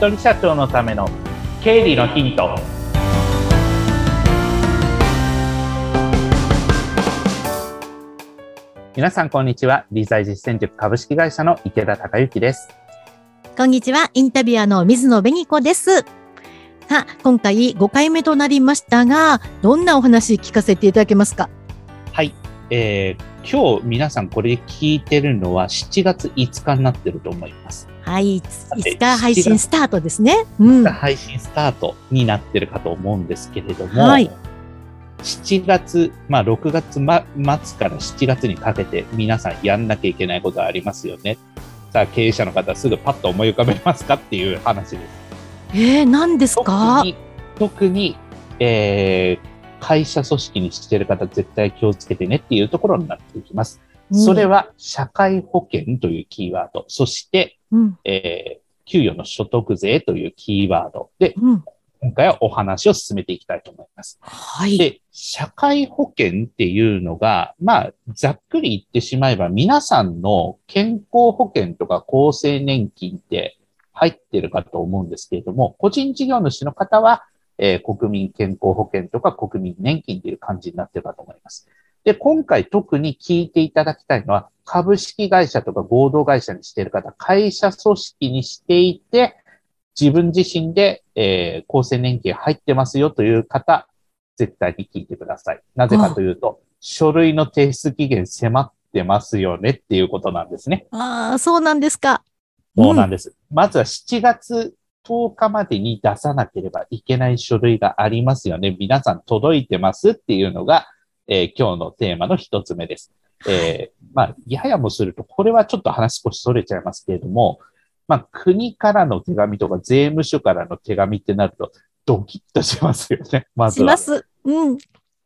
一人社長のための経理のヒント。皆さんこんにちは。理財実践塾株式会社の池田孝之です。こんにちは。インタビュアーの水野紅子です。さあ今回5回目となりましたがどんなお話聞かせていただけますか？はい、えー今日皆さんこれ聞いてるのは7月5日になってると思います。はい、さて5日配信スタートですね。うん。配信スタートになってるかと思うんですけれども、はい7月、まあ6月、ま、末から7月にかけて皆さんやんなきゃいけないことはありますよね。さあ経営者の方すぐパッと思い浮かべますかっていう話です。えー、何です特かに、特に、えー会社組織にしてる方絶対気をつけてねっていうところになっていきます。それは、は社会保険というキーワード、そして、うん、えー給与の所得税というキーワードで、うん。今回はお話を進めていきたいと思います。はい。で、社会保険っていうのが、まあ、ざっくり言ってしまえば、皆さんの健康保険とか厚生年金って入ってるかと思うんですけれども、個人事業主の方は、えー国民健康保険とか国民年金っていう感じになってるかと思います。で、今回特に聞いていただきたいのは、株式会社とか合同会社にしている方、会社組織にしていて、自分自身で、えー厚生年金入ってますよという方、絶対に聞いてください。なぜかというと、書類の提出期限迫ってますよねっていうことなんですね。ああ、そうなんですか。そうなんです。まずは7月10日までに出さなければいけない書類がありますよね。皆さん届いてますっていうのが、えー今日のテーマの一つ目です。えーまあ、ややもすると、これはちょっと話少し逸れちゃいますけれども、まあ、国からの手紙とか税務署からの手紙ってなると、ドキッとしますよね。まずは。します。うん。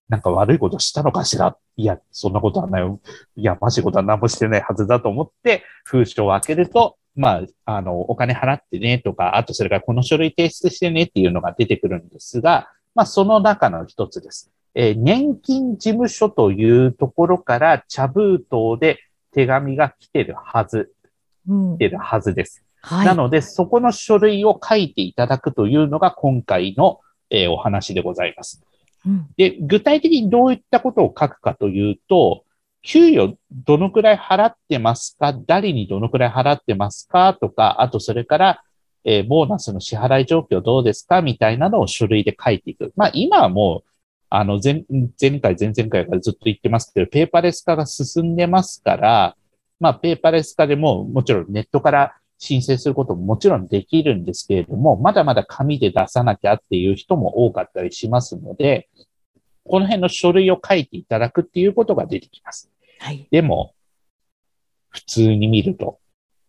なんか悪いことしたのかしら？いや、そんなことはないよ。いや、ましいことは何もしてないはずだと思って、封書を開けると、まあ、あの、お金払ってねとか、あとそれからこの書類提出してねっていうのが出てくるんですが、まあ、その中の一つです。えー年金事務所というところから茶封筒で手紙が来てるはず、うん来。てるはずです。はい。なので、そこの書類を書いていただくというのが今回の、えーお話でございます。うんで、具体的にどういったことを書くかというと、給与どのくらい払ってますか？誰にどのくらい払ってますか？とか、あとそれから、えーボーナスの支払い状況どうですか？みたいなのを書類で書いていく。まあ今はもう、あの前、前回、前々回からずっと言ってますけど、ペーパーレス化が進んでますから、まあペーパーレス化でももちろんネットから申請することももちろんできるんですけれども、まだまだ紙で出さなきゃっていう人も多かったりしますので、この辺の書類を書いていただくっていうことが出てきます。はい。でも、普通に見ると、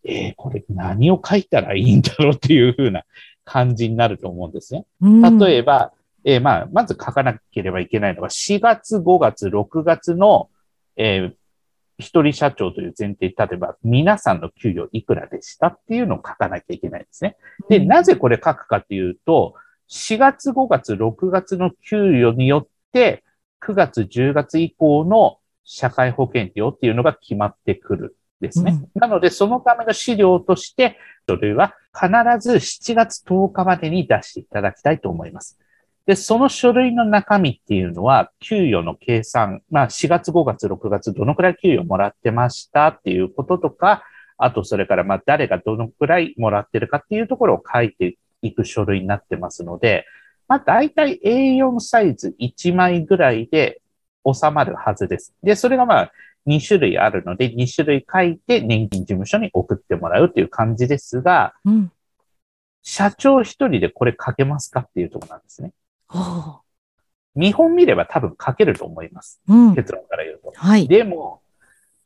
えー、これ何を書いたらいいんだろうっていうふうな感じになると思うんですね。うん例えば、えーまあ、まず書かなければいけないのが、4月、5月、6月の、えー一人社長という前提、例えば、皆さんの給与いくらでしたっていうのを書かなきゃいけないんですね。で、なぜこれ書くかっていうと、4月、5月、6月の給与によって、9月、10月以降の社会保険料っていうのが決まってくるんですね。なので、そのための資料として、書類は必ず7月10日までに出していただきたいと思います。で、その書類の中身っていうのは、給与の計算、まあ4月、5月、6月、どのくらい給与もらってましたっていうこととか、あとそれからまあ誰がどのくらいもらってるかっていうところを書いていく書類になってますので、まあ大体 A4 サイズ1枚ぐらいで収まるはずです。で、それがまあ2種類あるので、2種類書いて年金事務所に送ってもらうっていう感じですが、うん。社長一人でこれ書けますかっていうところなんですね。お見本見れば多分書けると思います。ーうん。結論から言うと。はい。でも、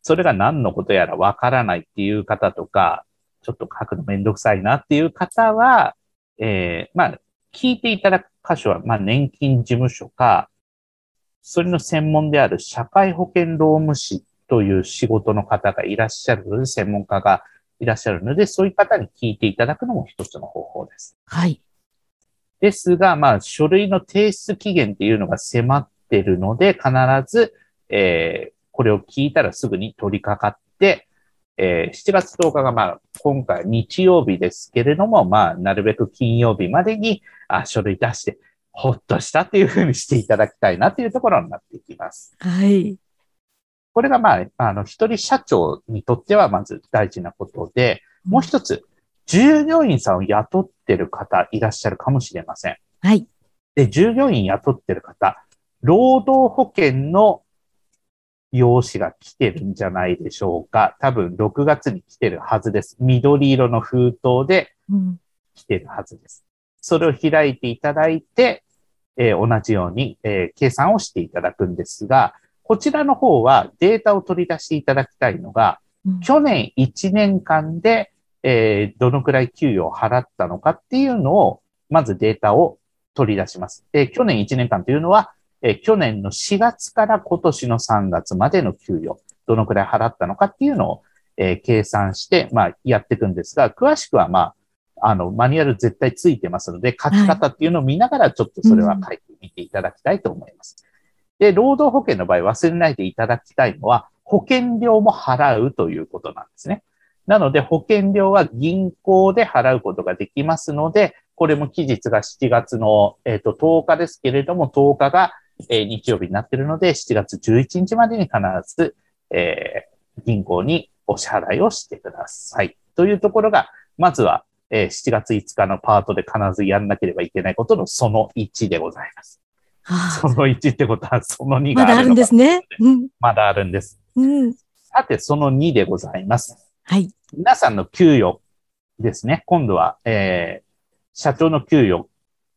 それが何のことやらわからないっていう方とか、ちょっと書くのめんどくさいなっていう方は、えー、まあ、聞いていただく箇所は、まあ、年金事務所か、それの専門である社会保険労務士という仕事の方がいらっしゃるので、専門家がいらっしゃるので、そういう方に聞いていただくのも一つの方法です。はい。ですが、まあ、書類の提出期限っていうのが迫ってるので、必ず、えーこれを聞いたらすぐに取り掛かって、えー7月10日がまあ、今回日曜日ですけれども、まあ、なるべく金曜日までに、あ、書類出して、ほっとしたっていうふうにしていただきたいなっていうところになっていきます。はい。これがまあ、あの、一人社長にとってはまず大事なことで、もう一つ、従業員さんを雇ってる方いらっしゃるかもしれません。はい。で、従業員雇ってる方、労働保険の用紙が来てるんじゃないでしょうか。多分6月に来てるはずです。緑色の封筒でうん。来てるはずです。それを開いていただいて、えー同じように、えー計算をしていただくんですが、こちらの方はデータを取り出していただきたいのが、うん去年1年間で、えーどのくらい給与を払ったのかっていうのを、まずデータを取り出します。で、去年1年間というのは、えー去年の4月から今年の3月までの給与、どのくらい払ったのかっていうのを、えー計算して、まあ、やっていくんですが、詳しくは、まあ、あの、マニュアル絶対ついてますので、書き方っていうのを見ながら、ちょっとそれは書いてみていただきたいと思います。で、労働保険の場合忘れないでいただきたいのは、保険料も払うということなんですね。なので、保険料は銀行で払うことができますので、これも期日が7月の、えっと10日ですけれども、10日が、えー日曜日になっているので、7月11日までに必ず、えー銀行にお支払いをしてください。というところが、まずは、えー7月5日のパートで必ずやんなければいけないことのその1でございます。あその1ってことはその2あまだあるんがあるのかですね。うん。まだあるんです。うん。さて、その2でございます。はい。皆さんの給与ですね。今度は、えー社長の給与、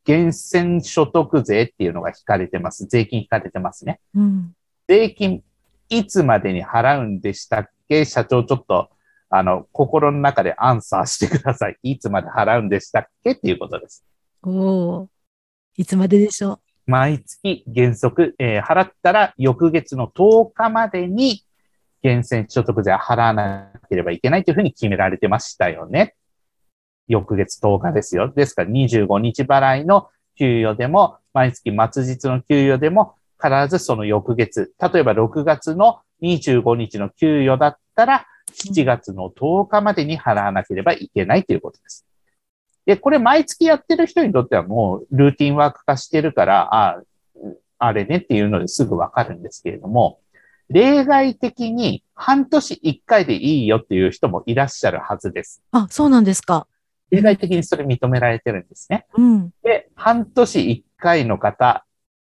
源泉所得税っていうのが引かれてます。税金引かれてますね。うん。税金、いつまでに払うんでしたっけ？社長、ちょっと、あの、心の中でアンサーしてください。いつまで払うんでしたっけっていうことです。おお。いつまででしょ毎月原則、えー払ったら翌月の10日までに源泉所得税は払わなければいけないというふうに決められてましたよね。翌月10日ですよ。ですから25日払いの給与でも、毎月末日の給与でも、必ずその翌月、例えば6月の25日の給与だったら、7月の10日までに払わなければいけないということです。で、これ毎月やってる人にとってはもうルーティンワーク化してるから、ああれねっていうのですぐわかるんですけれども、例外的に半年1回でいいよっていう人もいらっしゃるはずです。う。あ、そうなんですか。例外的にそれ認められてるんですね。うん。で、半年1回の方、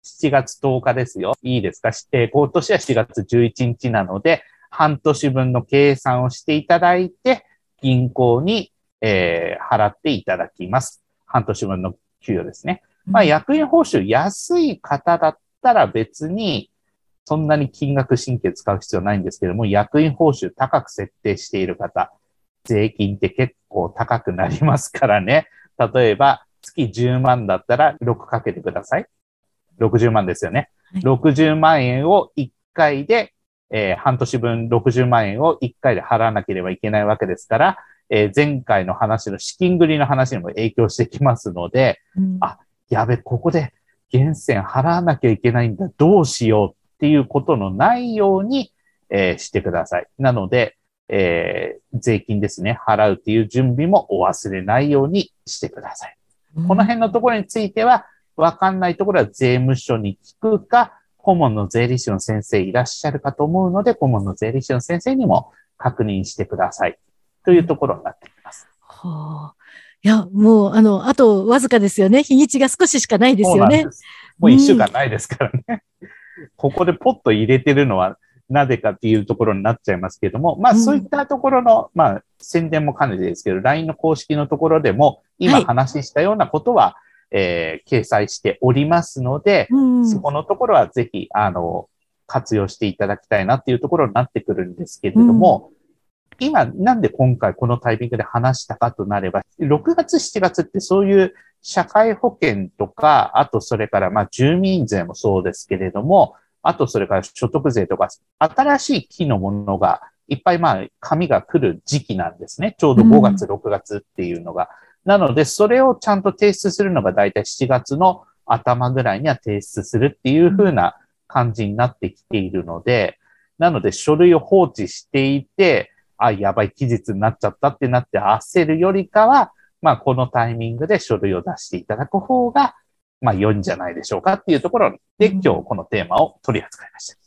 7月10日ですよ。いいですか？今年は7月11日なので、半年分の計算をしていただいて、銀行に、えー払っていただきます。半年分の給与ですね。まあ、役員報酬安い方だったら別に、そんなに金額神経使う必要ないんですけども、役員報酬高く設定している方、税金って結構高くなりますからね。例えば、月10万だったら6かけてください。60万ですよね。はい60万円を1回で、えー半年分60万円を1回で払わなければいけないわけですから、えー前回の話の資金繰りの話にも影響してきますので、うんあやべ、ここで源泉払わなきゃいけないんだ、どうしようっていうことのないように、えーしてください。なので、えー税金ですね、払うっていう準備もお忘れないようにしてください。この辺のところについては、わかんないところは税務署に聞くか、顧問の税理士の先生いらっしゃるかと思うので、顧問の税理士の先生にも確認してください。というところになってきます。はあ。いや、もう、あの、あとわずかですよね。日にちが少ししかないですよね。もう一週間ないですからね。ここでポッと入れてるのは、なぜかっていうところになっちゃいますけども、まあうんそういったところの、まあ宣伝も兼ねてですけど、LINE の公式のところでも、今はい話したようなことは、えー掲載しておりますので、うん。そこのところはぜひ、あの、活用していただきたいなっていうところになってくるんですけれども、今、なんで今回このタイミングで話したかとなれば、6月、7月ってそういう社会保険とか、あとそれからまあ住民税もそうですけれども、あとそれから所得税とか、新しい木のものがいっぱいまあ紙が来る時期なんですね。ちょうど5月、6月っていうのが。なので、それをちゃんと提出するのがだいたい7月の頭ぐらいには提出するっていう風な感じになってきているので、なので書類を放置していて、あ、やばい期日になっちゃったってなって焦るよりかは、まあ、このタイミングで書類を出していただく方が、まあ、良いんじゃないでしょうかっていうところで、今日このテーマを取り扱いました。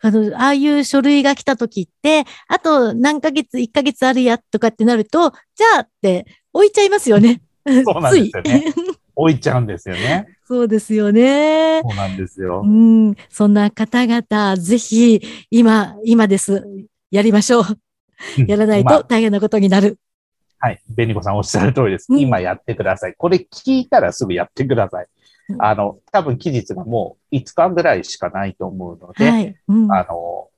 あの、ああいう書類が来た時って、あと何ヶ月、1ヶ月あるやとかってなると、じゃあって置いちゃいますよね。そうなんですよね。置いちゃうんですよね。そうですよね。そうなんですよ。うん。そんな方々、ぜひ、今、今です。やりましょう。やらないと大変なことになる。はい。ベニコさんおっしゃる通りです。今やってください。これ聞いたらすぐやってください。あの、多分期日がもう5日ぐらいしかないと思うので、はい。うん、あの、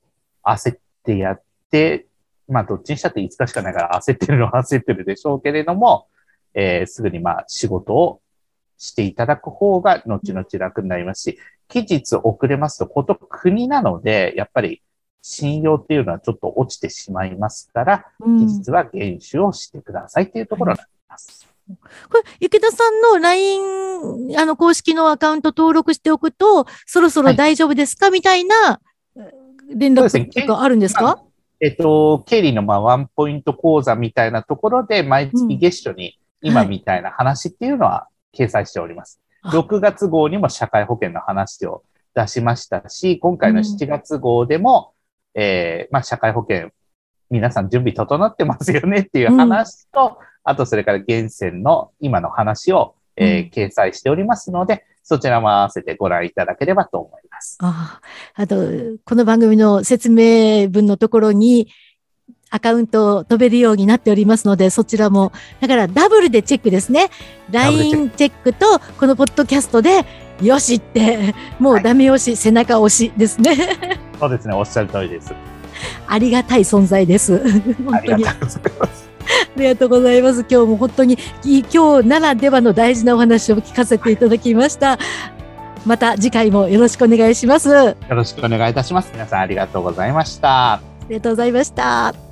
焦ってやって、まあ、どっちにしたって5日しかないから焦ってるのは焦ってるでしょうけれども、えー、すぐにまあ仕事をしていただく方が後々楽になりますし、期日遅れますと、こと国なので、やっぱり信用っていうのはちょっと落ちてしまいますから、期日は厳守をしてくださいっていうところになります。これ、池田さんの LINE、あの、公式のアカウント登録しておくと、そろそろ大丈夫ですか、はい、みたいな連絡とかあるんですか、まあ、えっと、経理のまあワンポイント講座みたいなところで、毎月月初に今みたいな話っていうのは掲載しております。はい、6月号にも社会保険の話を出しましたし、今回の7月号でも、うん、えー、まあ、社会保険、皆さん準備整ってますよねっていう話と、うんあと、それから源泉の今の話を、えー、掲載しておりますので、そちらも合わせてご覧いただければと思います。ああと、この番組の説明文のところに、アカウントを飛べるようになっておりますので、そちらも、だからダブルでチェックですね。LINE チェックと、このポッドキャストで、よしって、もうダメ押し、はい、背中押しですね。そうですね、おっしゃる通りです。ありがたい存在です。本当に。ありがとうございます。ありがとうございます。今日も本当に今日ならではの大事なお話を聞かせていただきました。また次回もよろしくお願いします。よろしくお願いいたします。皆さんありがとうございました。ありがとうございました。